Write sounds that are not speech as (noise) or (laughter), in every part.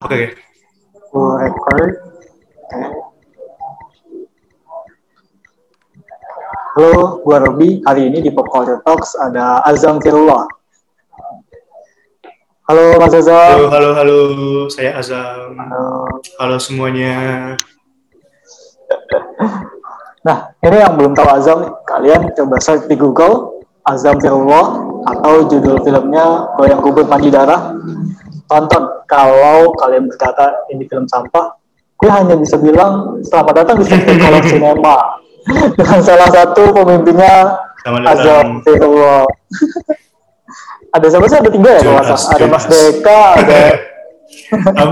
Oke. Oke. Halo, gue Robi. Hari ini di Pop Culture Talks ada Azam Firullah. Halo Mas Halo, Azam. halo, halo. Saya Azam. Halo. Halo semuanya. Nah, ini yang belum tahu Azam, kalian coba search di Google Azam Firullah atau judul filmnya Goyang Kubur Mandi Darah. Tonton. Kalau kalian berkata ini film sampah, gue hanya bisa bilang selamat datang di Sektor Kolom Sinema (laughs) dengan salah satu pemimpinnya Azam. Firullah. (laughs) ada siapa sih? Ada tiga ya kalau Jonas. Ada Mas. Deka, ada (laughs)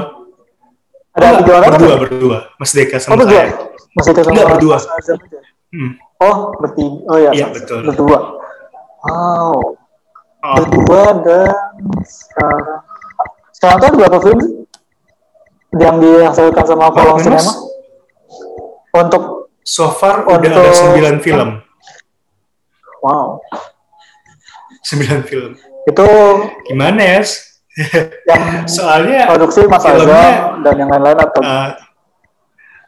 ada oh, tiga orang. berdua, kan? berdua. Mas Deka Oh, sama berdua. saya. Mas Deka sama Enggak, berdua. Mas Azam aja. Hmm. Oh, bertiga. Oh ya, Iya, betul. Berdua. Wow. Oh, Berdua dan sekarang sekarang tuh ada berapa film sih? Yang dihasilkan sama kolom Mas? sinema? Untuk so far Untuk- udah ada 9 film. wow, 9 film. itu Gimana ya? yang (laughs) Soalnya produksi Mas Azam dan yang lain-lain atau uh,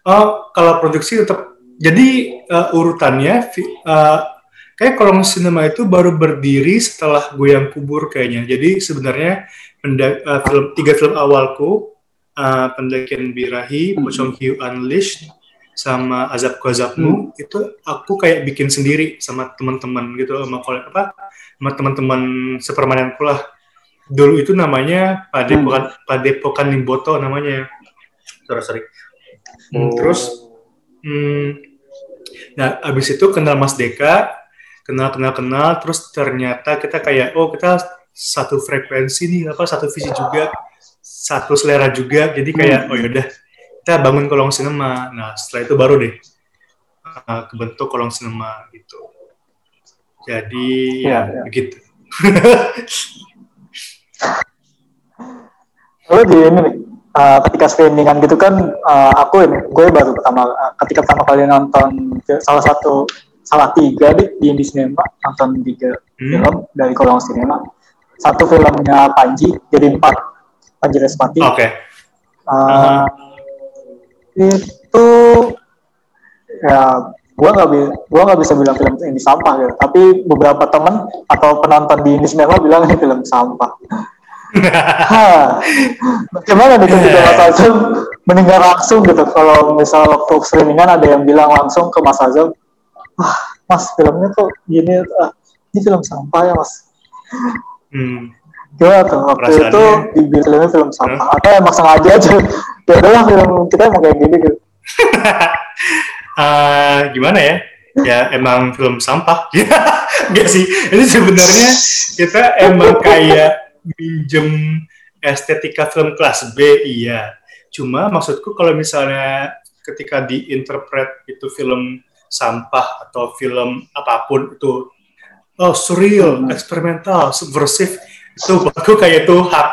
oh, kalau produksi tetap jadi uh, urutannya uh, kayak kolong sinema itu baru berdiri setelah Goyang Kubur kayaknya. Jadi sebenarnya uh, film tiga film awalku uh, Pendakian Birahi, Hmm. Pocong Hiu Unleashed, sama Azab Azabmu itu aku kayak bikin sendiri sama teman-teman gitu sama kolek apa sama teman-teman sepermanenku lah. Dulu itu namanya Padepokan Padepokan Limboto namanya. Sorry, sorry. Hmm, terus hmm, nah abis itu kenal Mas Deka, kenal kenal kenal, terus ternyata kita kayak oh kita satu frekuensi nih apa satu visi juga, satu selera juga, jadi kayak oh yaudah kita bangun kolong sinema. Nah setelah itu baru deh uh, kebentuk kolong sinema gitu. Jadi ya, iya. begitu. Lo di ini nih, uh, ketika screeningan gitu kan, uh, aku ini, gue baru pertama, uh, ketika pertama kali nonton salah satu, salah tiga di, di Indie Cinema, nonton tiga Hmm. film dari kolong sinema. Satu filmnya Panji, jadi empat, Panji Respati. Oke. Uh, itu ya gua nggak bi gua nggak bisa bilang film ini sampah gitu tapi beberapa teman atau penonton di Indie Cinema bilang ini film sampah (laughs) bagaimana nih ketika Mas Azam mendengar langsung gitu kalau misal waktu streamingan ada yang bilang langsung ke Mas Azam wah Mas filmnya kok gini ah, ini film sampah ya Mas Hmm. gimana tuh waktu Perasaannya? itu dibilang filmnya film sampah atau emang sengaja aja (laughs) ya udahlah film kita emang kayak gini gitu Ah, (laughs) gimana ya? Ya emang film sampah. (laughs) Enggak sih. Ini sebenarnya kita emang kayak minjem estetika film kelas B, iya. Cuma maksudku kalau misalnya ketika diinterpret itu film sampah atau film apa pun itu oh surreal, Hmm. eksperimental, subversif itu aku kayak itu hak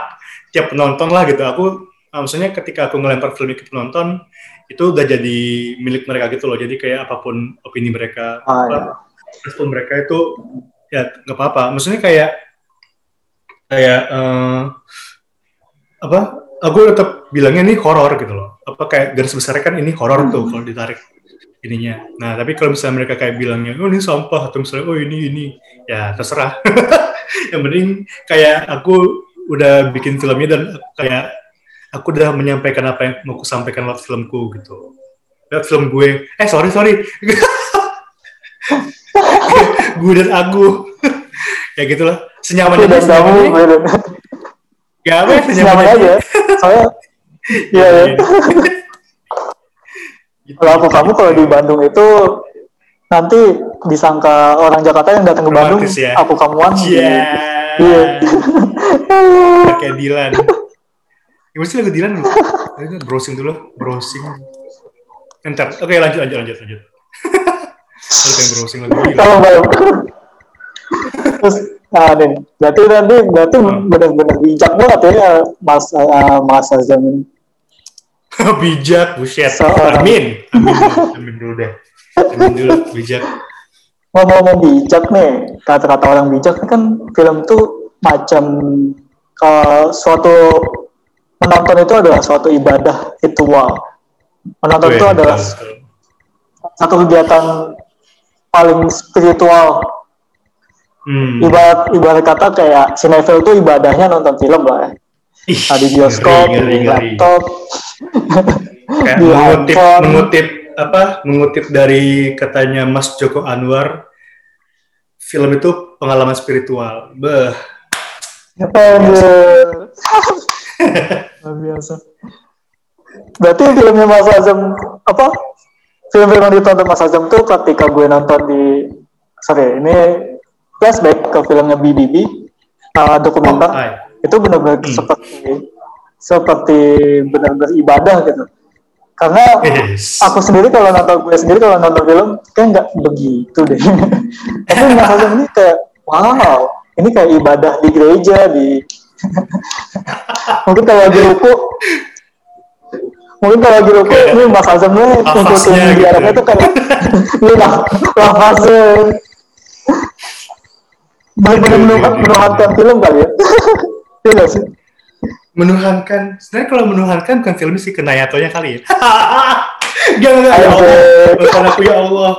tiap penonton lah gitu. Aku ah, maksudnya ketika aku ngelempar film ke penonton itu udah jadi milik mereka gitu loh. Jadi kayak apa pun opini mereka, Ah, apa, iya. respon mereka itu ya nggak apa-apa. Maksudnya kayak kayak eh, apa? Aku tetap bilangnya ini horor gitu loh. Apa kayak garis besarnya kan ini horor tuh kalau ditarik ininya. Nah tapi kalau misalnya mereka kayak bilangnya oh ini sampah atau misalnya oh ini ini ya terserah. (laughs) Yang penting kayak aku udah bikin filmnya dan kayak aku udah menyampaikan apa yang mau aku sampaikan lewat filmku gitu. Lewat film gue. Eh sorry sorry. (laughs) gue dan aku. (laughs) ya gitulah. Senyaman dan kamu gue dan Gak apa ya, senyaman aja. aja soalnya iya ya. Gitu. kalau aku kamu kalau di Bandung itu nanti disangka orang Jakarta yang datang ke Bandung ya. aku kamuan Iya. iya Kayak Dilan. Gimana sih lagu Dilan? Browsing dulu, browsing. Entar, oke lanjut, lanjut, lanjut, lanjut. Lalu pengen browsing lagu Dilan. kalau baru terus nah nih berarti nanti berarti Hmm. benar-benar bijak banget ya Mas uh, Mas Azam (laughs) bijak, buset. Seorang- Amin. Amin, dulu. amin dulu deh. Amin dulu, bijak. ngomong-ngomong bijak nih kata-kata orang bijak kan film tuh macam ke suatu menonton itu adalah suatu ibadah ritual. Menonton itu adalah satu kegiatan paling spiritual. Hmm. Ibarat ibarat kata kayak sinetron itu ibadahnya nonton film lah ya. Di bioskop, ngeri, ngeri, laptop, (laughs) kayak di mengutip, mengutip apa? Mengutip dari katanya Mas Joko Anwar, film itu pengalaman spiritual. Beh. Apa (laughs) biasa. Berarti filmnya Mas Azam apa? Film-film yang ditonton Mas Azam tuh ketika gue nonton di sorry ini flashback ke filmnya BBB uh, dokumenter oh, itu benar-benar hmm. seperti seperti benar-benar ibadah gitu karena yes. aku sendiri kalau nonton gue sendiri kalau nonton film kayak nggak begitu deh (laughs) tapi Azam ini kayak wow ini kayak ibadah di gereja di (laughs) mungkin kalau lagi ruku mungkin kalau lagi ruku ini Mas Azam nih ngikutin gitu. dialognya tuh kayak (laughs) ini lah lafaznya benar-benar menuhankan film kali ya iya sih? Menuhankan sebenarnya kalau menuhankan bukan film sih kenayatonya kali ya. Gak gak ya Allah bukan aku ya Allah.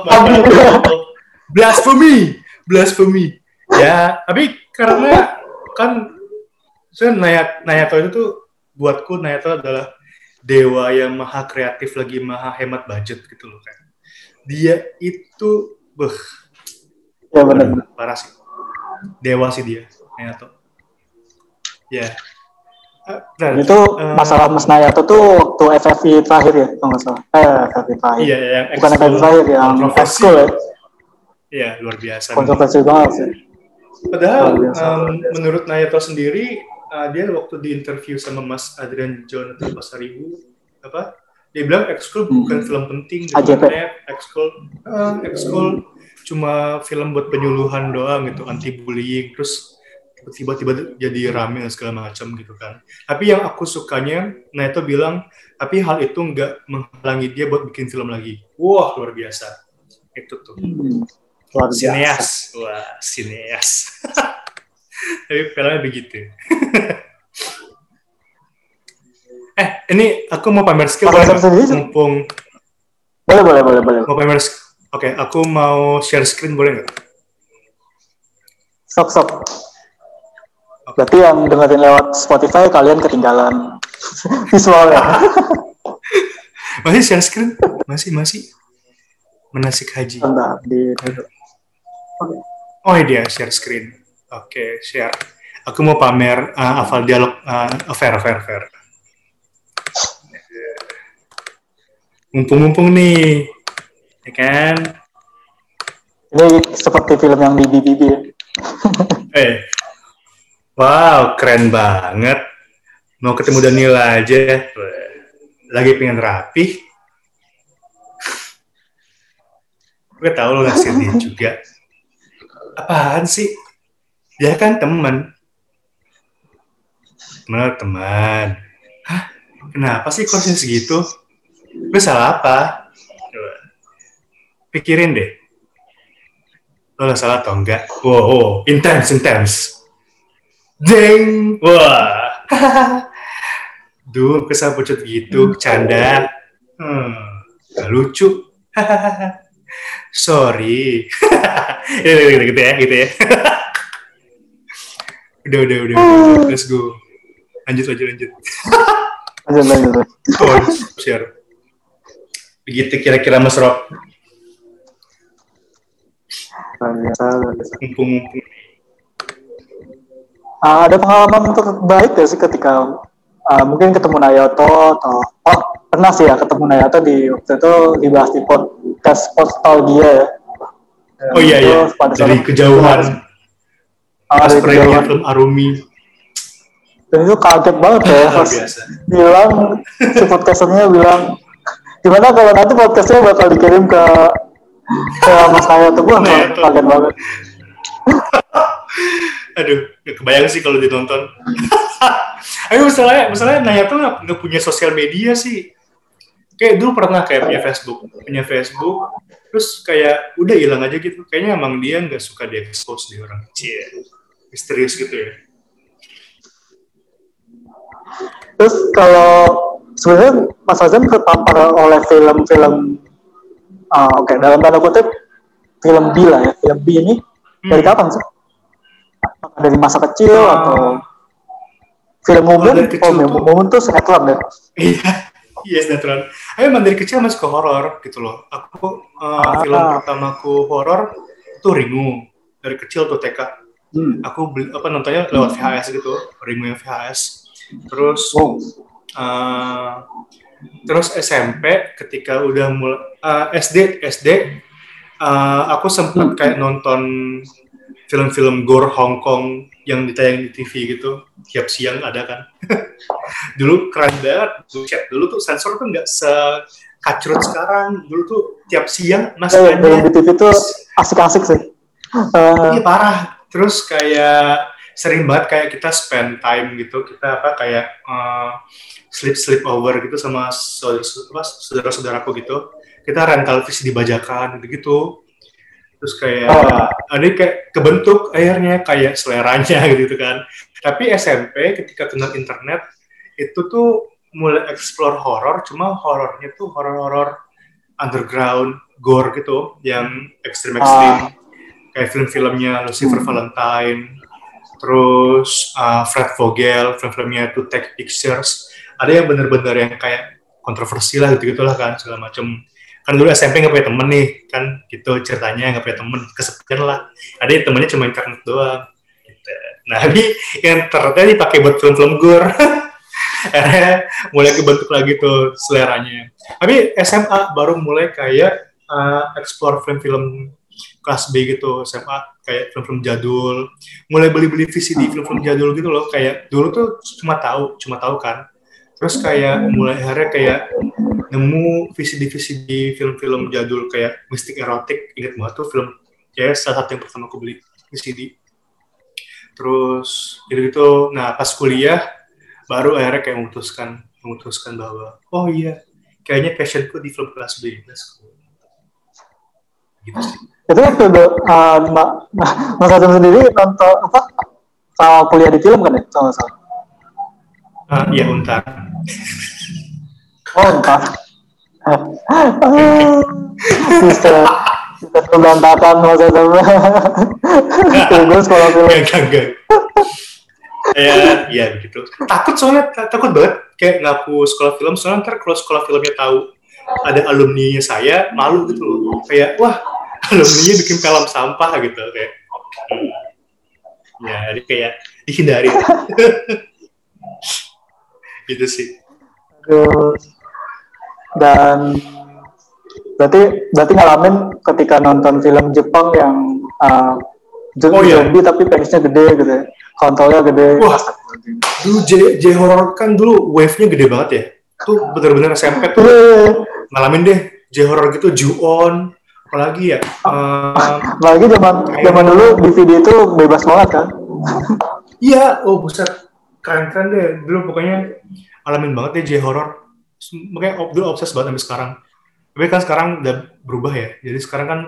Blasphemy blasphemy. Ya tapi karena kan saya Nayat, Nayato itu tuh buatku Nayato adalah dewa yang maha kreatif lagi maha hemat budget gitu loh kan. Dia itu beh. Ya benar. Parah sih. Dewa sih dia Nayato. Ya. Dan itu uh, masalah Mas Nayato tuh waktu FFI terakhir ya, kalau nggak salah. Eh, FFI terakhir. Iya, yang Bukan FFI terakhir, yang ekskul ya. Iya, luar biasa. Kontroversi banget sih. Padahal um, menurut Nayato sendiri uh, dia waktu di interview sama Mas Adrian Jonathan Pasaribu apa dia bilang ekskul bukan hmm. film penting gitu ekskul uh, ekskul cuma film buat penyuluhan doang gitu anti bullying terus tiba-tiba jadi rame dan segala macam gitu kan tapi yang aku sukanya nah itu bilang tapi hal itu nggak menghalangi dia buat bikin film lagi wah luar biasa itu tuh hmm, luar biasa. sineas wah sineas (laughs) Tapi filmnya begitu. (laughs) eh, ini aku mau pamer skill boleh Mumpung boleh boleh boleh boleh. Mau pamer Oke, okay, aku mau share screen boleh nggak? Sok sok. Berarti yang dengerin lewat Spotify kalian ketinggalan (laughs) visualnya. (laughs) masih share screen? Masih masih. Menasik haji. Bentar, di... Oh iya share screen. Oke, okay, share. Aku mau pamer uh, hafal dialog uh, fair, fair, fair. Mumpung-mumpung nih, ya kan? Ini seperti film yang di BBB ya. eh, wow, keren banget. Mau ketemu Danila aja, lagi pengen rapi. Gue tau lo ngasih dia juga. Apaan sih? dia kan teman teman teman hah kenapa sih kursi segitu gue salah apa pikirin deh lo salah atau enggak wow. intense intense jeng wah. Duh kesal pucut gitu canda hmm, gak lucu. Sorry. (laughs) Gitu ya gitu ya. (laughs) Udah udah udah, udah. let's go. Lanjut lanjut lanjut. Lanjut lanjut (laughs) oh share begitu kira-kira mas Rob. Mumpung mumpung uh, ada pengalaman terbaik gak sih ketika uh, mungkin ketemu Nayoto atau oh pernah sih ya ketemu Nayoto di waktu itu dibahas di podcast dia ya. Oh iya iya. dari kejauhan. Pas premiere film Arumi. Dan itu kaget banget ya pas bilang si podcasternya bilang gimana kalau nanti podcastnya bakal dikirim ke ke Mas Naya tuh gue kaget banget aduh kebayang sih kalau ditonton. (laughs) Ayo misalnya misalnya Naya tuh nggak punya sosial media sih. Kayak dulu pernah kayak punya Facebook punya Facebook. Terus kayak udah hilang aja gitu. Kayaknya emang dia nggak suka diekspos di orang. Cie misterius gitu ya. Terus kalau sebenarnya Mas Azam terpapar oleh film-film uh, oke okay, dalam tanda kutip film B lah ya. Film B ini hmm. dari kapan sih dari masa kecil uh, atau film umum? oh, film umum tuh sinetron ya? Iya (laughs) iya sinetron. Aku emang dari kecil masuk ke horor gitu loh. Aku uh, ah. film pertamaku horor itu Ringu. Dari kecil tuh TK hmm. aku beli apa nontonnya lewat VHS gitu. Ringu yang VHS terus oh. uh, terus SMP ketika udah mulai uh, SD SD uh, aku sempat hmm. kayak nonton film-film gore Hong Kong yang ditayang di TV gitu tiap siang ada kan. (laughs) Dulu keren banget. Buset dulu tuh sensor tuh nggak se kacrut sekarang. Dulu tuh tiap siang masih ya, ada di TV tuh asik-asik sih. Uh, iya parah. Terus kayak sering banget kayak kita spend time gitu. Kita apa kayak uh, sleep sleep over gitu sama saudara saudaraku gitu. Kita rental visi dibajakan gitu gitu terus kayak oh. ada kayak kebentuk akhirnya kayak seleranya (laughs) gitu kan tapi SMP ketika kenal internet itu tuh mulai explore horror cuma horornya tuh horror-horror underground gore gitu yang ekstrim ekstrim oh. kayak film-filmnya Lucifer hmm. Valentine terus uh, Fred Vogel film-filmnya To Take Pictures ada yang bener-bener yang kayak kontroversi lah gitu gitulah kan segala macam kan dulu SMP nggak punya temen nih kan gitu ceritanya nggak punya temen kesepian lah. Ada yang temennya cuma internet doang gitu. nah ini yang ternyata dipakai buat film-film gore (laughs) mulai kebentuk lagi tuh seleranya. Tapi SMA baru mulai kayak uh, explore film-film kelas B gitu. SMA kayak film-film jadul. Mulai beli-beli VCD film-film jadul gitu loh. Kayak dulu tuh cuma tahu cuma tahu kan terus kayak mulai akhirnya kayak nemu visi-visi di film-film jadul kayak mistik erotik inget banget tuh film ya salah satu yang pertama aku beli VCD terus gitu gitu. Nah pas kuliah baru akhirnya kayak memutuskan memutuskan bahwa oh iya kayaknya passionku di film kelas B gitu sih. Itu waktu uh, Mas Adam sendiri nonton apa? Sama kuliah di film kan ya sama sama uh, iya untar oh entah bisa bisa berantakan masa sama tunggu sekolah film enggak enggak ya ya begitu takut soalnya takut banget. Kayak ngaku sekolah film soalnya ntar kalau sekolah filmnya tahu ada alumni saya malu gitu loh. Kayak wah alumni bikin film sampah gitu kayak. Hmm. ya jadi kayak dihindari (laughs) gitu sih. Dan berarti berarti ngalamin ketika nonton film Jepang yang uh, oh, iya. zombie tapi penisnya gede gitu ya. Kontrolnya gede. Wah dulu J, J horror kan dulu wave-nya gede banget ya. Tuh bener-bener SMP tuh yeah. ngalamin deh J horror gitu Ju-on apalagi ya um, apalagi zaman zaman dulu DVD itu bebas banget kan? Iya oh buset keren-keren deh. Dulu pokoknya alamin banget deh J horror makanya dulu obses banget sampai sekarang. Tapi kan sekarang udah berubah ya. Jadi sekarang kan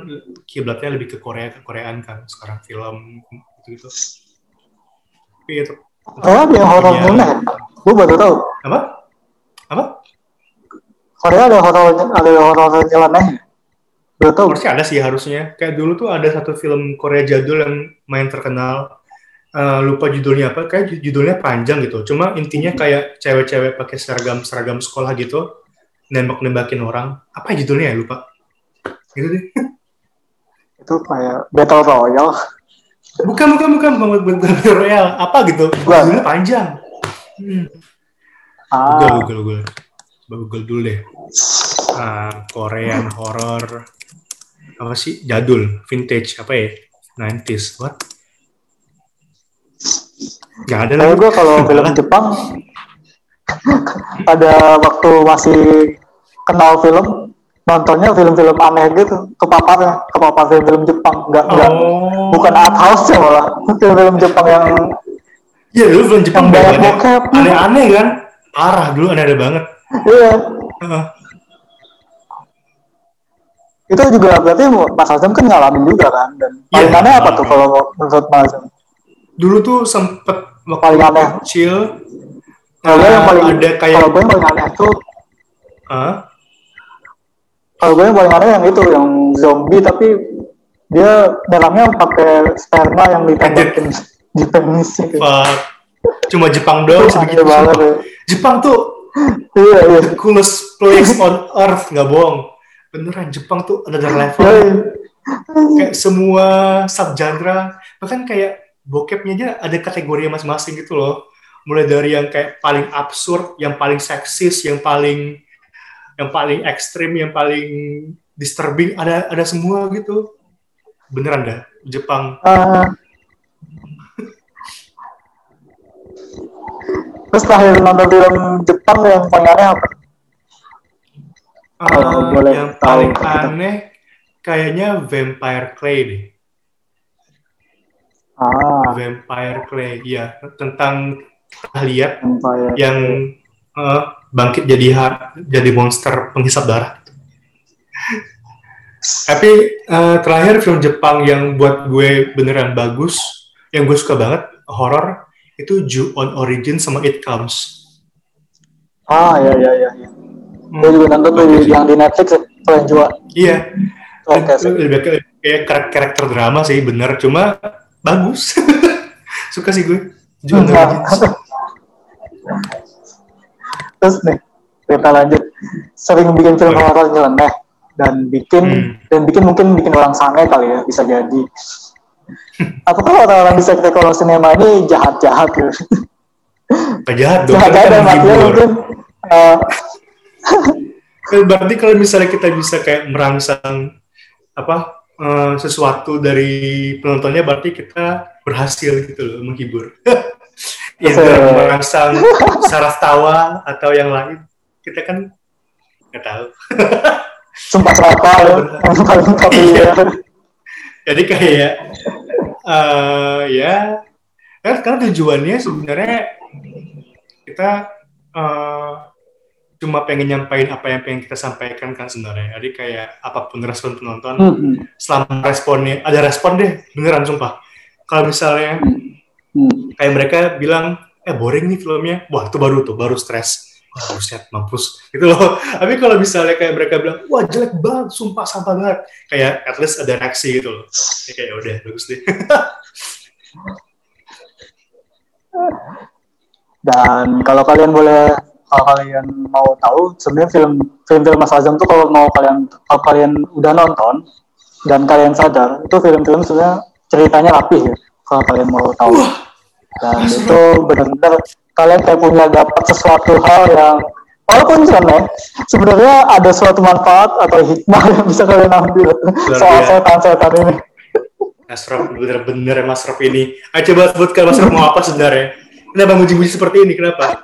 kiblatnya lebih ke Korea ke Koreaan kan. Sekarang film gitu gitu tapi itu. Oh yang horror mana ya gue baru tahu. Apa? Apa? Korea ada horror ada horror nyeleneh. Baru tahu. Harusnya ada sih harusnya. Kayak dulu tuh ada satu film Korea jadul yang main terkenal uh, lupa judulnya apa kayak judulnya panjang gitu. Cuma intinya kayak cewek-cewek pakai seragam seragam sekolah gitu nembak-nembakin orang. Apa judulnya ya? Lupa. Gitu deh. (laughs) Itu kayak battle royale. Bukan bukan bukan. Bukan battle royale. Apa gitu? Judulnya panjang. Hmm. ah. Google Google Google. Google dulu deh. Uh, Korean (laughs) horror. Apa sih? Jadul. Vintage. Apa ya? 90s what Gak ada lagi. gue kalau film Jepang pada waktu masih kenal film nontonnya film-film aneh gitu kepaparnya kepapar film-film Jepang. Nggak oh. nggak bukan art house ya malah. Film-film Jepang yang Iya dulu film Jepang banyak bokep. Aneh-aneh kan? Parah dulu aneh-aneh banget. Iya. Uh. itu juga berarti Mas Azam kan ngalamin juga kan? Dan paling yeah, aneh apa tuh kalau menurut Mas Azam dulu tuh sempet waktu kecil Kalau gue yang Uh, paling ada kayak- kalau gue yang paling aneh tuh Hah? kalau gue yang paling aneh yang itu yang zombie tapi dia dalamnya pakai sperma yang ditembakin di penis gitu. Fuck. Cuma Jepang doang Itu sebegitu. aneh banget ya. Jepang tuh Iya iya. the coolest place on earth, nggak bohong. Beneran Jepang tuh another level. Iya, iya. kayak semua subgenre bahkan kayak bokepnya aja ada kategori masing-masing gitu loh. Mulai dari yang kayak paling absurd yang paling seksis yang paling yang paling ekstrim yang paling disturbing ada ada semua gitu. Beneran dah Jepang. Eh, Terus terakhir nonton film Jepang yang paling aneh apa? Eh, boleh yang tahu. paling aneh kayaknya Vampire Clay deh Ah, Vampire Clay ya tentang lihat Vampire. yang eh, bangkit jadi jadi monster penghisap darah. Tapi eh, terakhir film Jepang yang buat gue beneran bagus, yang gue suka banget horor itu Ju-on Origin sama It Comes. Ah, ya ya ya. ya. Hmm, Gue juga nonton tuh yang di Netflix ya, kalian juga. Iya, sih. lebih kayak, kayak karak- karakter drama sih bener, cuma bagus. (laughs) suka sih gue. Ju-on Nah. Terus nih, kita lanjut. Sering bikin film horor nyeleneh dan bikin Hmm. dan bikin mungkin bikin orang sange kali ya bisa jadi. (laughs) Apakah orang-orang di sektor kolom sinema ini jahat-jahat? Gak jahat dong, Jahat kan ada kita matinya mungkin Eh, Berarti kalau misalnya kita bisa kayak merangsang apa eh, sesuatu dari penontonnya, berarti kita berhasil gitu loh menghibur. (laughs) Betul. merangsang saraf tawa atau yang lain, kita kan nggak tahu. sumpah serapa paling Iya. (laughs) Jadi kayak eh ya, kan karena tujuannya sebenarnya kita eh, cuma pengen nyampain apa yang pengen kita sampaikan kan sebenarnya. Jadi kayak apa pun respon penonton, Hmm, selama responnya ada respon deh beneran sumpah. Kalau misalnya hmm. kayak mereka bilang eh boring nih filmnya. Wah itu baru tuh baru stres. Wah buset mampus. (laughs) Gitu loh. Tapi kalau misalnya kayak mereka bilang wah jelek banget sumpah sampah banget. Kayak at least ada reaksi gitu loh. Ya kayak udah bagus deh. (laughs) Dan kalau kalian boleh, kalau kalian mau tahu, sebenarnya film film film Mas Azam tuh kalau mau kalian kalau kalian udah nonton dan kalian sadar itu film-film sebenarnya ceritanya rapih ya. Kalau kalian mau tahu. Dan itu benar-benar kalian kayak punya dapat sesuatu hal yang walaupun aneh, sebenarnya ada suatu manfaat atau hikmah yang bisa kalian ambil soal setan-setan ini. Mas Rob bener-bener Mas Rob ini ayo coba sebutkan Mas Rob mau apa sebenarnya kenapa muji-muji seperti ini kenapa?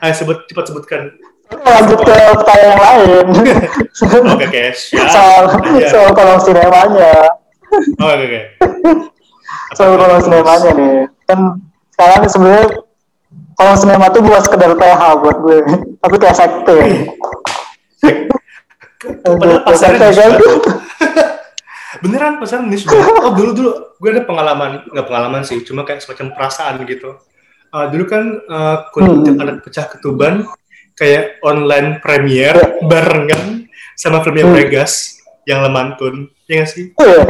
Ayo sebut cepat sebutkan. Lanjut ke pertanyaan yang lain. (laughs) oke oke. Soal Iya. soal kolom sinemanya. Oke oke. (laughs) Soal kolom sinemanya nih. Kan sekarang sebenarnya kolom sinema tuh bukan sekedar PH buat gue. Tapi kayak sekte. Padahal pasarnya kan? (laughs) beneran pasar niche banget. oh dulu dulu. Gue ada pengalaman. Nggak pengalaman sih. Cuma kayak semacam perasaan gitu Uh, dulu kan uh, Hmm. anak pecah ketuban kayak online premiere barengan sama filmnya Hmm. Bregas yang Lemantun ya nggak sih oh ya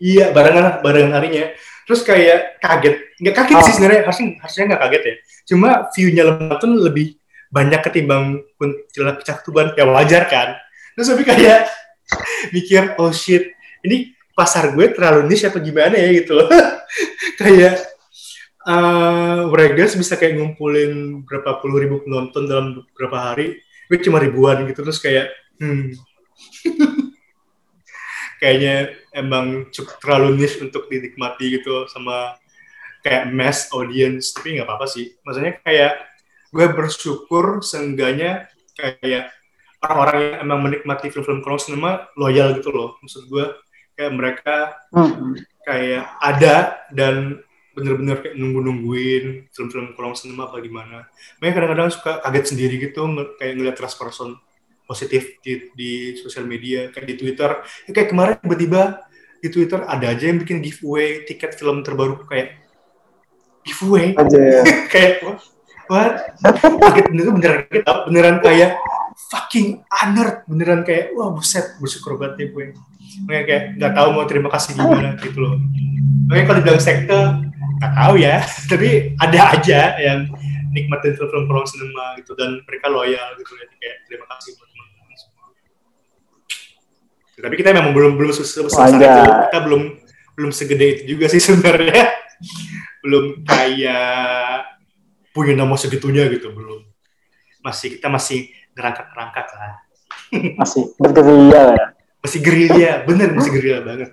Iya, barengan barengan harinya. Terus kayak kaget. Nggak kaget Ah. sih sebenarnya, harusnya harusnya nggak kaget ya. Cuma view-nya Lematun lebih banyak ketimbang kuntilanak pecah ketuban. Ya wajar kan. Terus tapi kayak (laughs) mikir, oh shit, ini pasar gue terlalu niche apa gimana ya gitu loh. (laughs) kayak Bregas bisa kayak ngumpulin berapa puluh ribu penonton dalam beberapa hari. Gue cuma ribuan gitu. Terus kayak, hmm, (laughs) kayaknya emang cukup terlalu niche untuk dinikmati gitu sama kayak mass audience tapi nggak apa-apa sih maksudnya kayak gue bersyukur seenggaknya kayak orang-orang yang emang menikmati film-film kolong sinema loyal gitu loh maksud gue kayak mereka Hmm. kayak ada dan bener-bener kayak nunggu-nungguin film-film kolong sinema apa gimana. Makanya kadang-kadang suka kaget sendiri gitu kayak ngeliat respon positif di, di sosial media kayak di Twitter. Ya, kayak kemarin tiba-tiba di Twitter ada aja yang bikin giveaway tiket film terbaru kayak giveaway aja ya (laughs) kayak what kaget beneran beneran kaget beneran kayak fucking honored. Beneran kayak wah buset bersyukur banget ya gue. Makanya kayak nggak tahu mau terima kasih gimana gitu loh. Makanya kalau dibilang sekte nggak tahu ya. (laughs) Tapi ada aja yang nikmatin film-film kolong sinema gitu dan mereka loyal gitu ya. Kayak terima kasih buat teman-teman semua. Tapi kita memang belum belum sebesar itu. Kita belum belum segede itu juga sih (laughs) sebenarnya. Belum kayak punya nama segitunya gitu belum. Masih kita masih ngerangkak-ngerangkak lah. Masih bergerilya ya. Masih gerilya. Bener masih gerilya banget.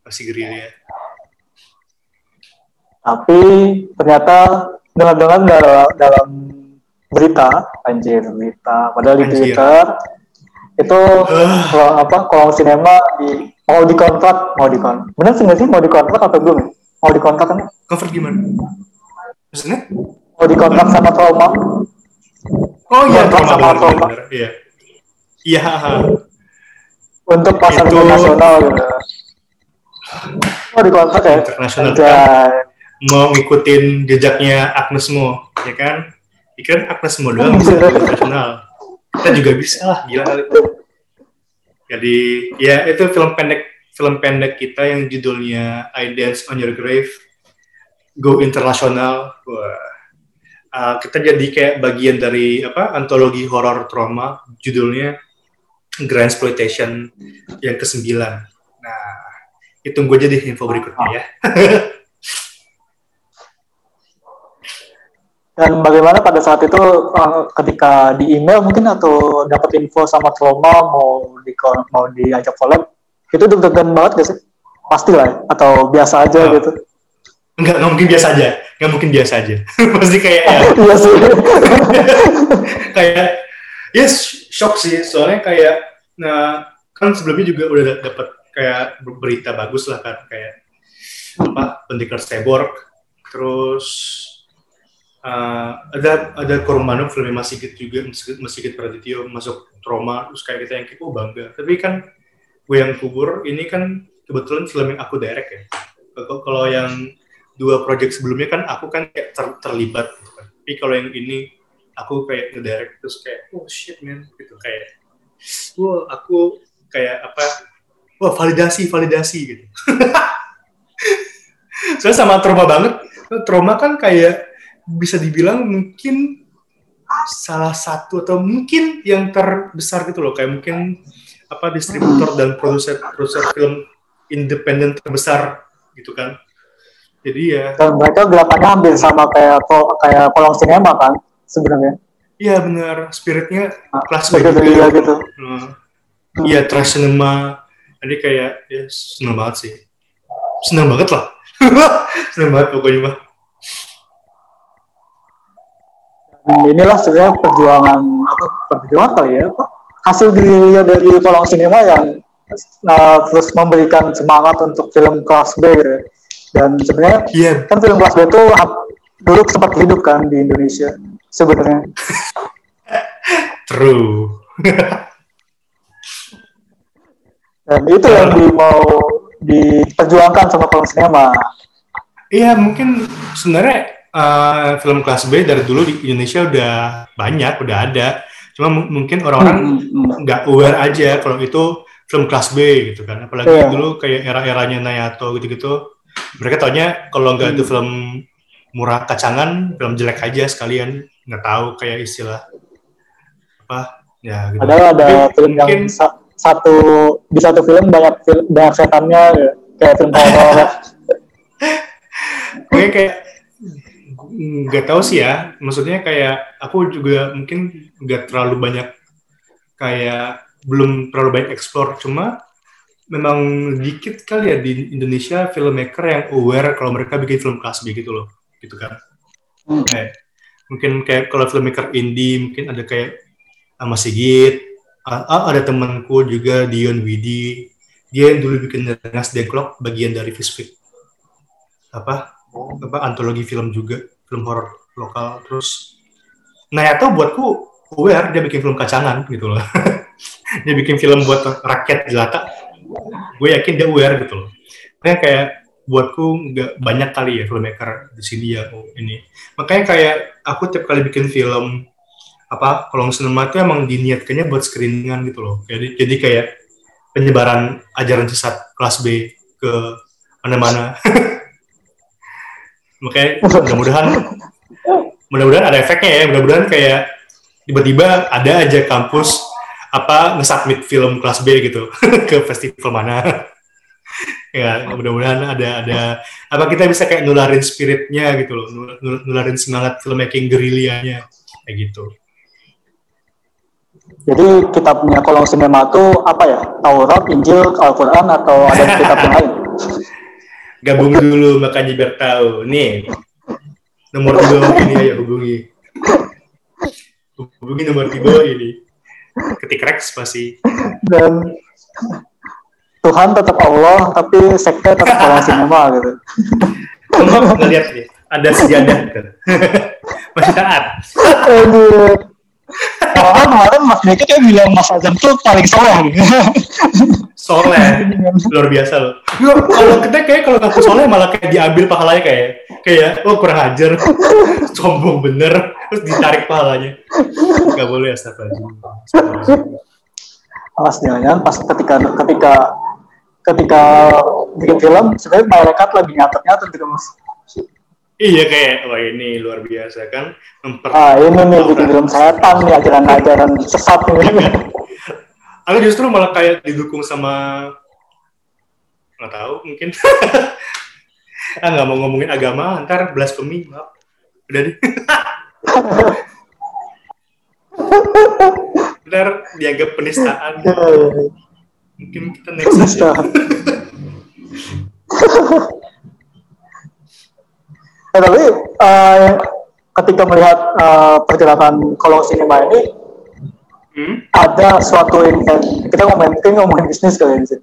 Masih gerilya. Tapi ternyata dengar-dengar dalam, dalam berita anjir berita padahal di Twitter itu uh. kalau apa kolong sinema di mau dikontrak mau dikontrak benar sih nggak sih mau dikontrak atau belum mau dikontrak kan? Cover gimana? Maksudnya? Mau dikontrak sama trauma oh iya sama bener, iya. Iya. Untuk pasar itu... nasional gitu mau dikontrak ya? Internasional kan? Mau ngikutin jejaknya Agnes Mo ya kan? Ikan Agnes Mo doang bisa internasional. Kita juga bisa lah gila kali. Itu jadi ya itu film pendek film pendek kita yang judulnya I Dance on Your Grave go internasional. Wah uh, kita jadi kayak bagian dari apa antologi horor trauma judulnya Grand Exploitation yang ke-9 nah itu gue jadi info berikutnya ya (laughs) Dan bagaimana pada saat itu uh, ketika di email mungkin atau dapat info sama trauma mau di mau diajak collab itu deg-degan banget gak sih? Pasti lah ya? atau biasa aja oh. gitu? Enggak, enggak mungkin biasa aja. Enggak mungkin biasa aja. (laughs) Pasti kayak ya. (laughs) Iya sih. (laughs) kayak ya yes, shock sih soalnya kayak nah kan sebelumnya juga udah dapat kayak berita bagus lah kan kayak apa pendekar Seborg terus uh, ada ada Kormano filmnya Mas Sigit juga Mas Sigit Pradityo masuk trauma terus kayak kita yang kayak oh bangga tapi kan gue yang kubur ini kan kebetulan film yang aku direct ya kalau yang dua project sebelumnya kan aku kan kayak ter, terlibat gitu kan. Tapi kalau yang ini aku kayak ngedirect terus kayak oh shit man gitu kayak wah aku kayak apa wah validasi validasi gitu. (laughs) Soalnya sama trauma banget. Trauma kan kayak bisa dibilang mungkin salah satu atau mungkin yang terbesar gitu loh. Kayak mungkin apa distributor dan produser produser film independen terbesar gitu kan jadi ya. Dan mereka gelakannya hampir sama kayak kayak kolong sinema kan sebenarnya. Iya benar. Spiritnya nah, kelas gitu. gitu. Iya trash cinema. Jadi kayak ya seneng banget sih. Seneng banget lah. (laughs) Seneng banget pokoknya mah inilah sebenarnya perjuangan apa perjuangan kali ya apa hasil gerilya dari kolong sinema yang uh, terus memberikan semangat untuk film kelas B gitu. Dan sebenarnya yeah. kan film kelas B itu dulu sempat hidup kan di Indonesia sebenarnya true dan itu yang di, mau diperjuangkan sama kolong sinema iya mungkin sebenarnya uh, film kelas B dari dulu di Indonesia udah banyak, udah ada. Cuma mungkin orang-orang hmm, hmm. nggak -orang aware aja kalau itu film kelas B gitu kan. Apalagi yeah. dulu kayak era-eranya Nayato gitu-gitu. Mereka taunya kalau nggak hmm. itu film murah kacangan, film jelek aja sekalian. Nggak tahu kayak istilah apa ya gitu. Padahal ada Tapi film mungkin, yang sa satu di satu film banyak film, banyak setannya kayak film horor. (laughs) kayak kayak nggak tahu sih ya maksudnya kayak aku juga mungkin nggak terlalu banyak kayak belum terlalu banyak explore cuma memang dikit kali ya di Indonesia filmmaker yang aware kalau mereka bikin film kelas B gitu loh gitu kan. Hmm. kayak mungkin kayak kalau filmmaker indie mungkin ada kayak sama Sigit ah, ada temanku juga Dion Widi. Dia yang dulu bikin Rengas Dengklok bagian dari Fishfit apa? Apa antologi film juga film horor lokal. Terus nah atau buatku aware dia bikin film kacangan gitu loh. (laughs) Dia bikin film buat rakyat jelata gue yakin dia aware gitu loh. Nah, kayak buatku nggak banyak kali ya filmmaker di sini ya ini. Makanya kayak aku tiap kali bikin film apa kolong sinema itu emang diniatkannya buat screeningan gitu loh. Jadi jadi kayak penyebaran ajaran sesat kelas B ke mana-mana. (laughs) Makanya mudah-mudahan mudah-mudahan ada efeknya ya. Mudah-mudahan kayak tiba-tiba ada aja kampus apa nge-submit film kelas B gitu (laughs) ke festival mana. (laughs) Ya mudah-mudahan ada ada apa kita bisa kayak nularin spiritnya gitu loh nularin semangat filmmaking gerilyanya kayak gitu. Jadi kitabnya kolong sinema itu apa ya? Taurat Injil Al-Quran atau ada kitab yang lain? (laughs) Gabung dulu makanya biar tahu. Nih nomor dua ini ya hubungi. Hubungi nomor tiga ini ketik Rex pasti dan Tuhan tetap Allah tapi sekte tetap kolong sinema gitu. Kamu ngeliat nih ada sejadah gitu. (laughs) Masih taat Orang kemarin Mas Deki kayak bilang Mas Azam tuh paling soleh soleh, (laughs) luar biasa loh. kalau kita kayak kalau ngaku soleh malah kayak diambil pahalanya kayak kayak oh kurang ajar, (laughs) sombong bener, terus ditarik pahalanya. Gak boleh astagfirullahaladzim. Awas jangan pas ketika ketika ketika bikin film sebenarnya malaikat lebih nyatet-nyatet gitu mas Iya kayak wah ini luar biasa kan memper ah ini nih bikin film setan nih ajaran-ajaran (laughs) sesat nih. (laughs) Aku justru malah kayak didukung sama nggak tahu mungkin. (laughs) Ah nggak mau ngomongin agama ntar blasfemi maaf udah deh. Ntar dianggap penistaan. Iya, iya, iya. mungkin kita next. Aja Nah, tapi uh, ketika melihat uh, perjalanan kolong sinema ini hmm? ada suatu invest kita ngomongin mungkin ngomongin bisnis kali ini sih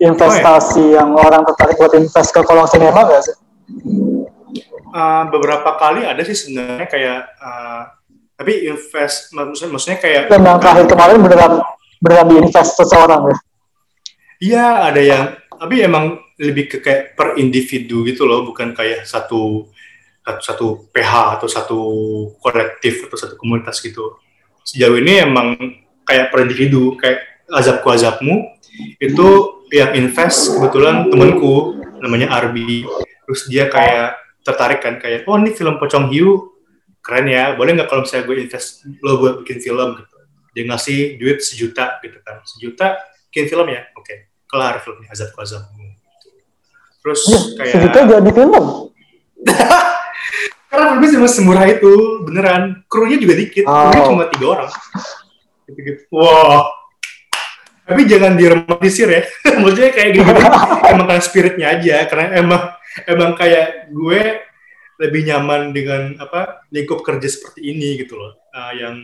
investasi oh, iya. yang orang tertarik buat invest ke kolong sinema gak sih? Uh, beberapa kali ada sih sebenarnya kayak uh, tapi invest maksudnya, maksudnya kayak dan yang terakhir kemarin beneran beneran diinvest seseorang ya? Iya ada yang tapi emang lebih ke kayak per individu gitu loh bukan kayak satu satu, satu PH atau satu kolektif atau satu komunitas gitu. Sejauh ini emang kayak per individu, kayak azabku azabmu itu yang invest kebetulan temenku namanya Arbi. Terus dia kayak tertarik kan kayak oh ini film Pocong Hiu keren ya boleh nggak kalau misalnya gue invest lo buat bikin film gitu dia ngasih duit sejuta gitu kan sejuta bikin film ya oke okay. kelar filmnya azabku azabmu terus ya, kayak sejuta jadi film (laughs) Karena filmnya cuma semurah itu, beneran. Krunya juga dikit, oh. krunya cuma tiga orang. Gitu-gitu. Wow. Tapi jangan diromantisir ya. (laughs) Maksudnya kayak gini, emang karena spiritnya aja. Karena emang emang kayak gue lebih nyaman dengan apa lingkup kerja seperti ini gitu loh. Uh, yang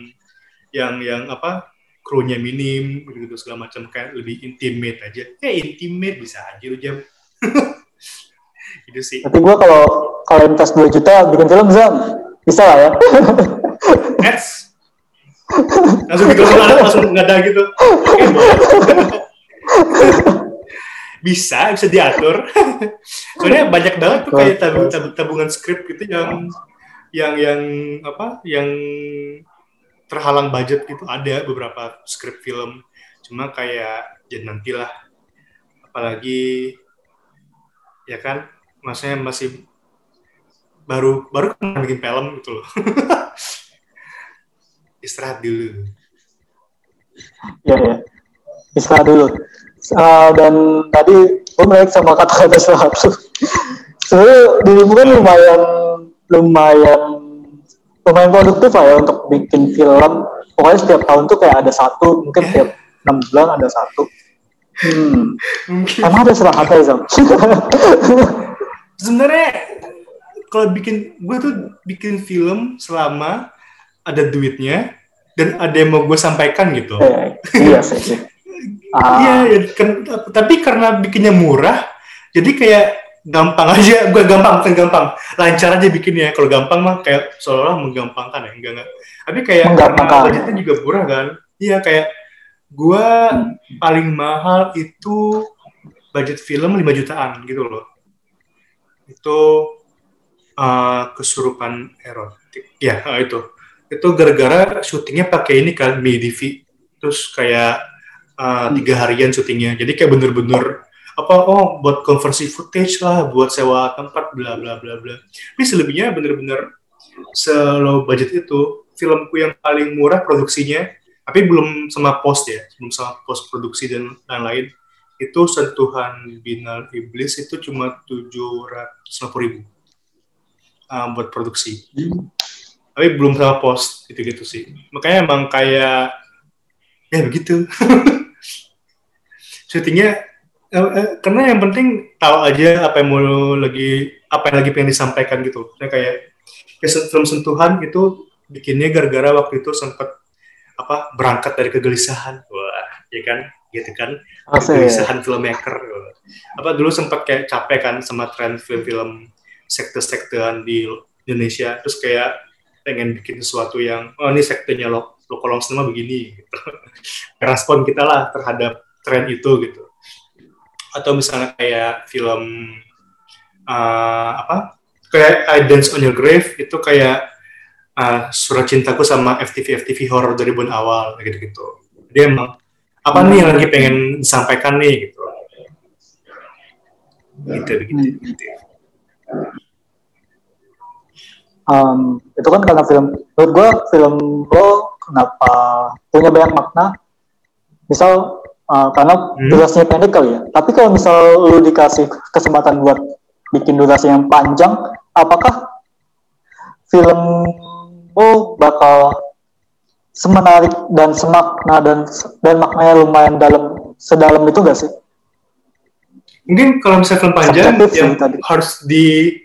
yang yang apa krunya minim gitu, -gitu segala macam kayak lebih intimate aja. Ya intimate bisa aja lu jam. (laughs) gitu sih. Tapi gue kalau kalau invest 2 juta bikin film bisa bisa lah ya. Yes. langsung bikin film langsung nggak ada gitu. bisa, bisa diatur. Soalnya banyak banget tuh kayak tabung, tabung, tabungan skrip gitu yang yang yang apa yang terhalang budget gitu ada beberapa skrip film cuma kayak ya nantilah apalagi ya kan maksudnya masih baru baru kan bikin film gitu loh. (laughs) Istirahat dulu. Ya ya istirahat dulu. Uh, dan tadi gue menarik sama kata-kata istirahat sebenarnya dirimu kan lumayan lumayan lumayan produktif lah ya untuk bikin film. Pokoknya setiap tahun tuh kayak ada satu mungkin tiap enam bulan ada satu. Hmm. emang ada istirahatnya Zam (laughs) sebenarnya kalau bikin gue tuh bikin film selama ada duitnya dan ada yang mau gue sampaikan gitu. Eh, iya sih. (laughs) Iya, ya, kan, tapi karena bikinnya murah, jadi kayak gampang aja. (laughs) Gue gampang, bukan gampang. Lancar aja bikinnya. Kalau gampang mah kayak seolah-olah menggampangkan ya, enggak enggak. Tapi kayak karena budgetnya juga murah kan. Iya kayak gue paling mahal itu budget film 5 jutaan gitu loh itu uh, kesurupan erotik. Ya uh, itu. Itu gara-gara syutingnya pakai ini kan MIDV terus kayak uh, tiga harian syutingnya. Jadi kayak bener-bener apa oh buat konversi footage lah buat sewa tempat bla bla bla bla. Tapi selebihnya bener-bener slow budget itu. Filmku yang paling murah produksinya tapi belum sama post ya belum sama post produksi dan lain-lain itu sentuhan binal iblis itu cuma tujuh ratus ribu uh, buat produksi. Tapi belum sama post gitu-gitu sih. Makanya emang kayak ya begitu. (laughs) Syutingnya eh, eh, karena yang penting tahu aja apa yang mau lagi apa yang lagi pengen disampaikan gitu. Saya kayak kayak film sentuhan itu bikinnya gara-gara waktu itu sempat apa berangkat dari kegelisahan ya kan? Gitu kan? Kegelisahan filmmaker. Apa dulu sempat kayak capek kan sama tren film-film sekte-sektean di Indonesia. Terus kayak pengen bikin sesuatu yang oh ini sektenya lo lo kolong semua begini. Gitu. (laughs) respon kita lah terhadap tren itu gitu. Atau misalnya kayak film uh, apa? Kayak I Dance on Your Grave itu kayak uh, surat cintaku sama FTV FTV horror dari bulan awal gitu gitu dia emang apa nih yang lagi pengen disampaikan nih gitu. Gitu gitu, gitu. Um, itu kan karena film menurut gue film lo kenapa punya banyak makna? Misal uh, karena hmm. durasinya pendek kali ya. Tapi kalau misal lo dikasih kesempatan buat bikin durasi yang panjang apakah film lo bakal semenarik dan semakna dan dan maknanya lumayan dalam sedalam itu gak sih? Mungkin kalau misalnya film panjang yang harus di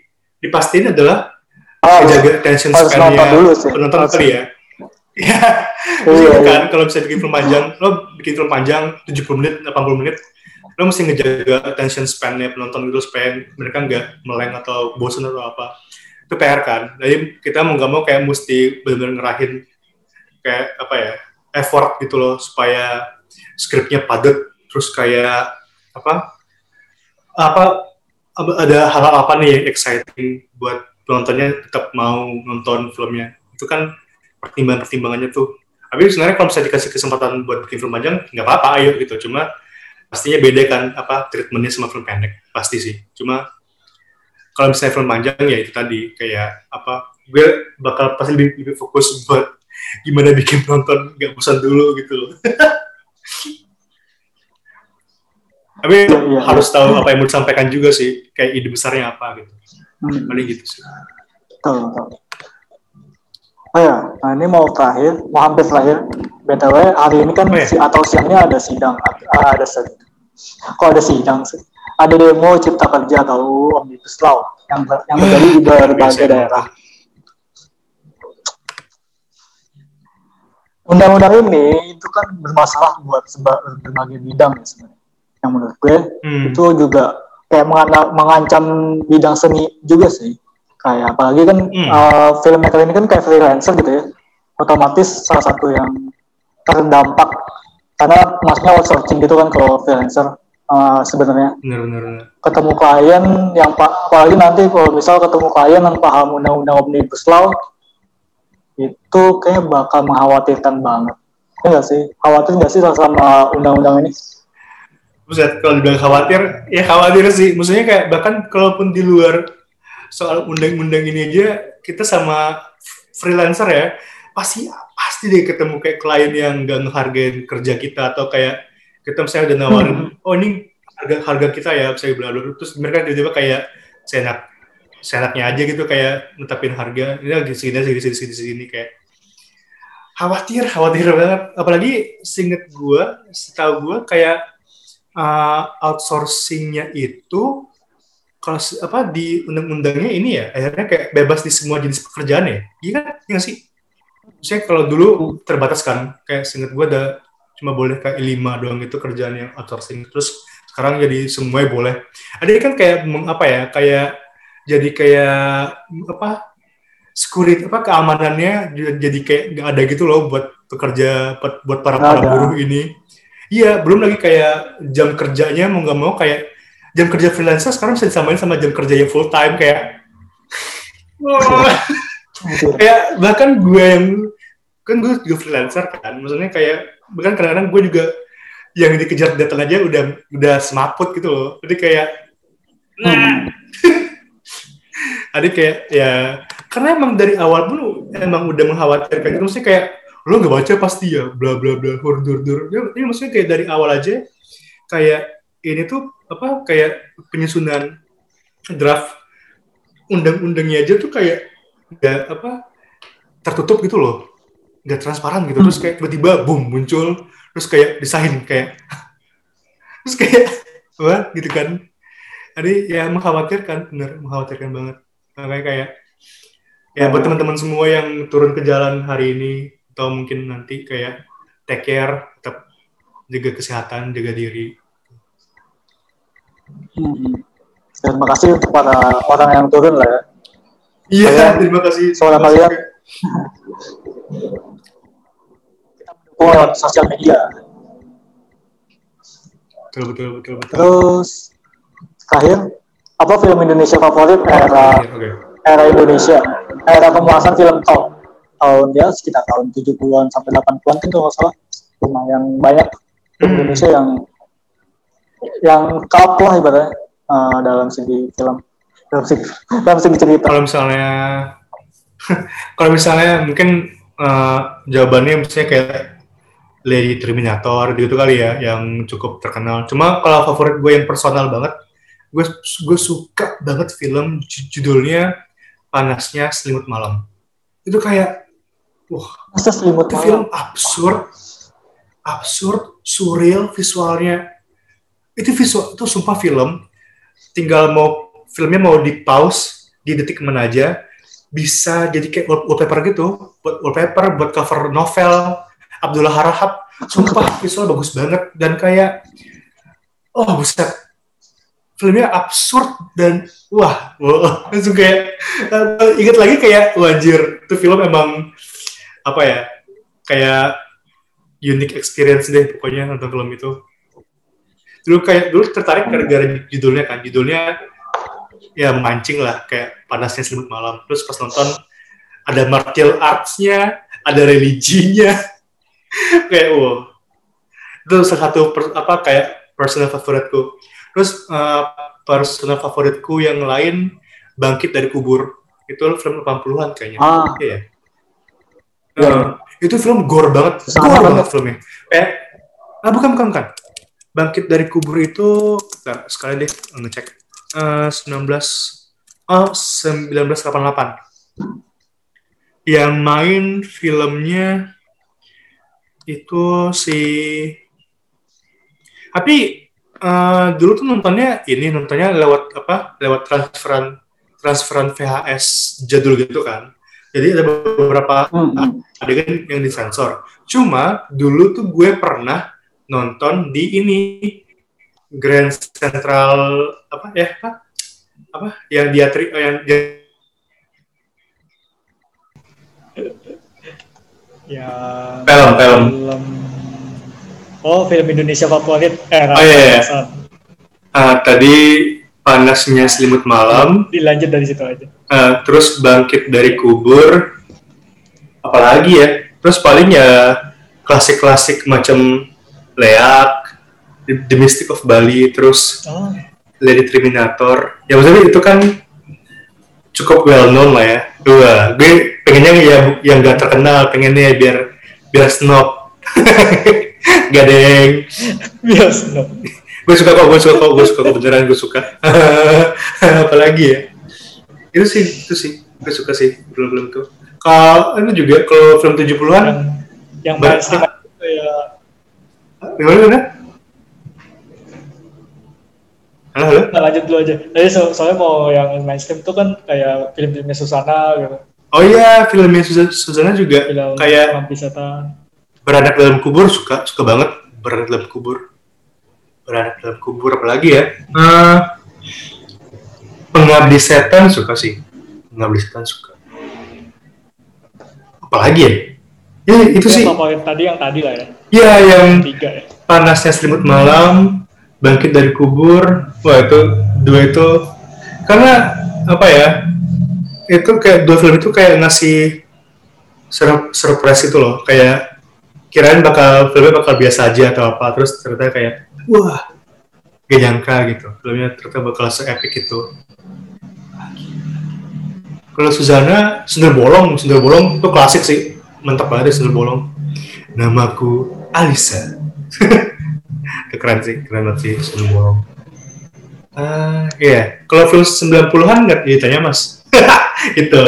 dipastiin adalah oh, jaga attention span-nya penonton kali ya. (laughs) Ya, iya, kan iya. kalau bisa bikin film panjang, lo bikin film panjang 70 menit, 80 menit, lo mesti ngejaga attention span-nya penonton itu supaya mereka nggak meleng atau bosan atau apa. Itu PR kan. Jadi kita mau nggak mau kayak mesti benar-benar ngerahin kayak apa ya effort gitu loh supaya skripnya padat. Terus kayak apa apa ada hal-hal apa nih yang exciting buat penontonnya tetap mau nonton filmnya. Itu kan pertimbangan-pertimbangannya tuh. Tapi sebenarnya kalau bisa dikasih kesempatan buat bikin film panjang nggak apa-apa ayo gitu. Cuma pastinya beda kan apa treatmentnya sama film pendek. Pasti sih. Cuma kalau misalnya film panjang ya itu tadi. Kayak apa gue bakal pasti lebih, lebih fokus buat gimana bikin penonton nggak bosan dulu gitu loh. (laughs) Tapi ya, ya, harus tahu apa yang mau disampaikan juga sih kayak ide besarnya apa gitu. Hmm. paling gitu sih. Tahu tahu oh ya nah ini mau terakhir mau hampir terakhir. Btw hari ini kan oh, ya? si, atau siangnya ada sidang ah, ada sedang kok ada sidang sih? Ada demo cipta kerja atau omnibus law yang yang terjadi di berbagai daerah undang-undang ini itu kan bermasalah buat berbagai bidang ya sebenarnya. Yang menurut gue hmm. itu juga kayak mengancam bidang seni juga sih. Kayak apalagi kan hmm. uh, filmmaker ini kan kayak freelancer gitu ya. Otomatis salah satu yang terdampak. Karena maksudnya outsourcing gitu kan kalau freelancer uh, sebenarnya. Ketemu klien yang apalagi nanti kalau misal ketemu klien yang paham undang-undang omnibus law itu kayak bakal mengkhawatirkan banget. Ya nggak sih? Khawatir nggak sih sama undang-undang ini? Buset, kalau dibilang khawatir, ya khawatir sih. Maksudnya kayak bahkan kalaupun di luar soal undang-undang ini aja, kita sama freelancer ya, pasti pasti deh ketemu kayak klien yang nggak ngehargain kerja kita atau kayak kita misalnya udah nawarin, hmm. oh ini harga harga kita ya, saya bilang terus mereka tiba-tiba kayak senak senaknya aja gitu kayak netapin harga ini lagi sini sini sini sini sini kayak. Khawatir khawatir banget. Apalagi singet gue setahu gue kayak uh, outsourcingnya itu kalau apa di undang-undangnya ini ya akhirnya kayak bebas di semua jenis pekerjaan ya. Iya kan? Iya sih? Saya kalau dulu terbatas kan kayak singkat gue ada cuma boleh kayak lima doang itu kerjaan yang outsourcing. Terus sekarang jadi semuanya boleh. Ada kan kayak apa ya kayak jadi kayak apa security apa keamanannya jadi kayak nggak ada gitu loh buat pekerja buat para para buruh ini. Iya, belum lagi kayak jam kerjanya mau nggak mau kayak jam kerja freelancer sekarang bisa disamain sama jam kerja yang full time kayak wah (laughs) kayak bahkan gue yang kan gue juga freelancer kan maksudnya kayak bahkan kadang-kadang gue juga yang dikejar datang aja udah udah semaput gitu loh. Jadi kayak nah (laughs) Adik kayak ya karena emang dari awal pun emang udah mengkhawatirkan gitu. Maksudnya kayak lo nggak baca pasti ya bla bla bla hur dur dur ini maksudnya kayak dari awal aja kayak ini tuh apa kayak penyusunan draft undang-undangnya aja tuh kayak nggak apa tertutup gitu loh. Nggak transparan gitu. Terus kayak tiba-tiba boom muncul. Terus kayak desain kayak (laughs) terus kayak (laughs) wah gitu kan. Jadi ya mengkhawatirkan bener mengkhawatirkan banget makanya kayak ya buat teman-teman semua yang turun ke jalan hari ini atau mungkin nanti kayak take care tetap jaga kesehatan jaga diri Hmm. Terima kasih untuk para orang yang turun lah ya. iya terima kasih Soalnya kalian kita mendukung lewat sosial media. betul betul betul betul Terus terakhir apa film Indonesia favorit? Era Oke, oke. era Indonesia. Era pembahasan film top tahun ya sekitar tahun 70-an sampai 80-an kan kalau nggak salah. Lumayan banyak film Hmm. Indonesia yang yang top lah ibaratnya eh, dalam segi film dalam segi (laughs) dalam segi cerita. Kalau misalnya (laughs) kalau misalnya mungkin eh, jawabannya misalnya kayak Lady Terminator gitu kali ya yang cukup terkenal. Cuma kalau favorit gue yang personal banget, gue gue suka banget film ju- judulnya Panasnya Selimut Malam. Itu kayak wah masa selimut itu malam film absurd, absurd, surreal visualnya. Itu visual itu sumpah film. Tinggal mau filmnya mau di pause di detik mana aja bisa jadi kayak wall- wallpaper gitu, buat wallpaper, buat cover novel Abdullah Harahap. Sumpah visual bagus banget dan kayak oh buset filmnya absurd dan wah, wah langsung kayak eh, ingat lagi kayak wajir itu film emang apa ya kayak unique experience deh pokoknya nonton film itu. Dulu kayak dulu tertarik gara-gara judulnya kan judulnya ya memancing lah kayak panasnya selimut malam. Terus pas nonton ada martial arts-nya ada religinya. (laughs) Kayak wow itu salah satu apa kayak personal favoritku terus eh, personal favoritku yang lain bangkit dari kubur itu film 80-an kayaknya ah. Iya. Eh, itu film gore banget, Sangat gore banget. filmnya. Eh, ah bukan bukan bukan. Bangkit dari kubur itu, bentar, sekali deh ngecek. Eh 19, oh 1988. Yang main filmnya itu si, tapi eh, dulu tuh nontonnya ini nontonnya lewat apa? Lewat transferan transferan VHS jadul gitu kan. Jadi ada beberapa hmm, adegan yang disensor. Cuma dulu tuh gue pernah nonton di ini Grand Central apa ya apa apa yang dia tri- yang dia- Ya. Film, film. Oh, film Indonesia favorit era Oh, iya, iya. ah, tadi panasnya selimut malam, Dilanjut dari situ aja. ah, terus bangkit dari kubur, apalagi ya? Terus paling ya klasik-klasik macam Leak, The, The Mystic of Bali, terus Oh, Lady Terminator. Ya maksudnya itu kan cukup well known lah ya. Dua, gue pengennya ya yang gak terkenal, pengennya biar biar snob. (laughs) gak bias no. gue suka kok, gue suka kok, gue suka kok beneran gue suka. (laughs) Apalagi ya. Itu sih, itu sih, gue suka sih film-film itu. Kalau itu juga kalau film 70-an, Yang yang Ber- mainstream itu ya gimana gimana? Halo, halo? Nah, lanjut dulu aja. Tadi so- soalnya mau yang mainstream itu kan kayak film-filmnya Susana gitu. Oh iya, filmnya Sus- Susana juga Film kayak Lampi Setan. Beranak dalam kubur suka suka banget beranak dalam kubur. Beranak dalam kubur apalagi ya? Eh, pengabdi setan suka sih. Pengabdi setan suka. Apalagi ya? Ya itu Yang sih. favorit tadi yang tadi lah ya. ya yang Tiga ya. panasnya selimut malam Bangkit dari kubur, wah itu dua itu. Karena apa ya? Itu kayak dua film itu kayak ngasih sur- surprise itu loh, kayak kirain bakal filmnya bakal biasa aja atau apa, terus ternyata kayak wah gak nyangka gitu, filmnya ternyata bakal se-epic itu. Kalau Suzana, Sundar Bolong, Sundar Bolong itu klasik sih, mantap banget ya Bolong. Namaku Alisa. (laughs) Itu keren sih, keren banget sih Sundar Bolong. Ah, iya. Kalau film 90-an nggak ditanya mas? (laughs) itu.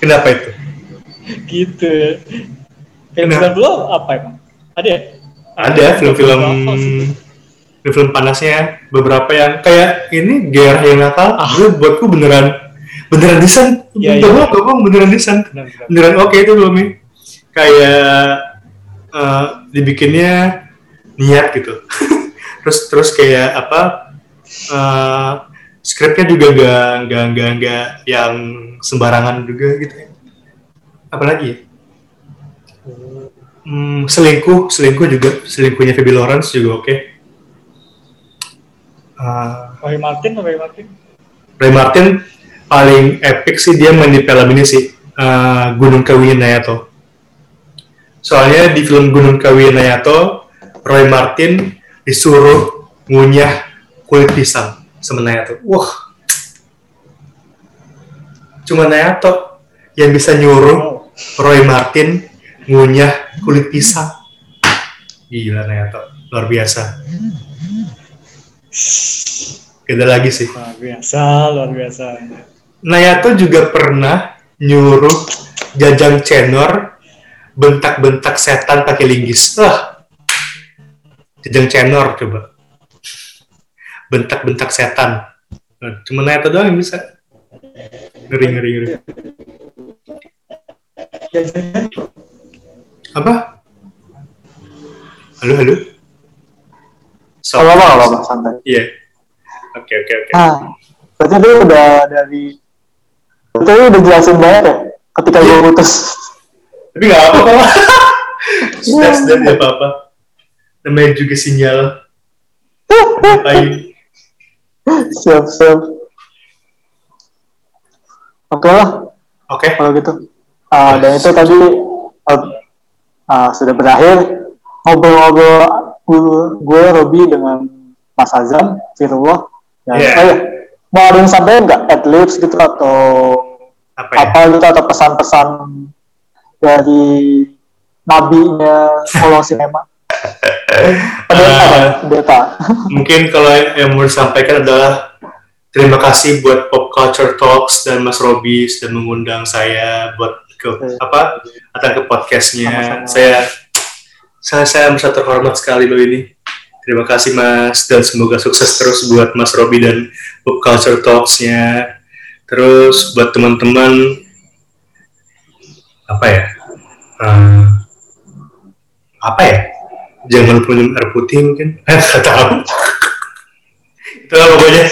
Kenapa itu? gitu ya. Film Nah. 90 apa emang? Ada ya? Ada film-film Apa sih? film panasnya beberapa yang kayak ini Ger yang Natal Ah. itu buatku beneran beneran desain bohong, gak bohong, beneran desain beneran oke itu filmnya kayak eh, dibikinnya niat gitu (laughs) terus terus kayak apa eh, skripnya juga gak gak gak gak yang sembarangan juga gitu ya apalagi ya Hmm, selingkuh selingkuh juga selingkuhnya Phoebe Lawrence juga oke Eh, Roy Martin, Roy Martin. Ray Martin paling epic sih dia main di film ini sih eh, Gunung Kawi Nayato. Soalnya di film Gunung Kawi Nayato, Roy Martin disuruh ngunyah kulit pisang sama Nayato. Wah, cuma Nayato yang bisa nyuruh Oh, Roy Martin ngunyah kulit pisang. Gila Nayato, luar biasa. Beda lagi sih. luar biasa, luar biasa. Nayato juga pernah nyuruh Jajang Cenor bentak-bentak setan pakai linggis. Wah, Jajang Cenor coba. Bentak-bentak setan. Nah, cuma Nayato doang yang bisa. Ngeri, ngeri, ngeri. Apa? Halo, halo? So, apa, kalau apa, santai. Iya. Oke, oke, oke. Nah, berarti dia udah dari itu udah jelasin banget ya ketika gue putus. Tapi nggak apa-apa. (laughs) Sudah, sudah, nggak apa-apa. Namanya juga sinyal. Ngapain? siap, siap. Oke lah, Oke. kalau gitu. Ah, dan itu tadi ah, ah, sudah berakhir ngobrol-ngobrol gue, Robi dengan Mas Azam, Firullah. Dan, Iya. oh iya, mau ada yang sampaikan nggak? At lips gitu atau Apa ya? apa gitu atau pesan-pesan dari nabinya kolong sinema? (laughs) Pendeta, pendeta. Mungkin kalau yang mau disampaikan adalah terima kasih buat Pop Culture Talks dan Mas Robi sudah mengundang saya buat ke apa datang ke podcastnya. Sama-sama. Saya saya saya merasa terhormat sekali loh ini. Terima kasih Mas dan semoga sukses terus buat Mas Robi dan Pop Culture Talks-nya. Terus buat teman-teman apa ya? Eh, apa ya? Jangan lupa minum air putih mungkin. (laughs) Nggak tahu. Itulah pokoknya.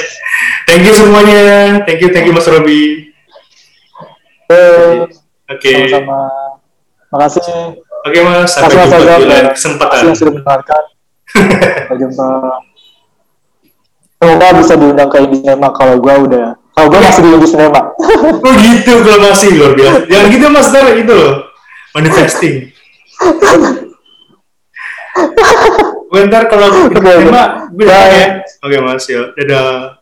Thank you semuanya. Thank you, thank you Mas Robi. Eh, Oke. Sama-sama. Makasih. Oke Mas, sampai Makasih Mas jumpa di lain kesempatan. yang sudah mendengarkan. Sampai jumpa. Semoga bisa diundang ke Indie Cinema kalau gue udah. Kalau gue masih di Indie Cinema. (laughs) Oh gitu kalau masih luar biasa. Jangan gitu Mas, ntar itu loh. Manifesting. (laughs) Gue ntar kalau oke. terima, gue ya. Oke Mas, ya. Dadah.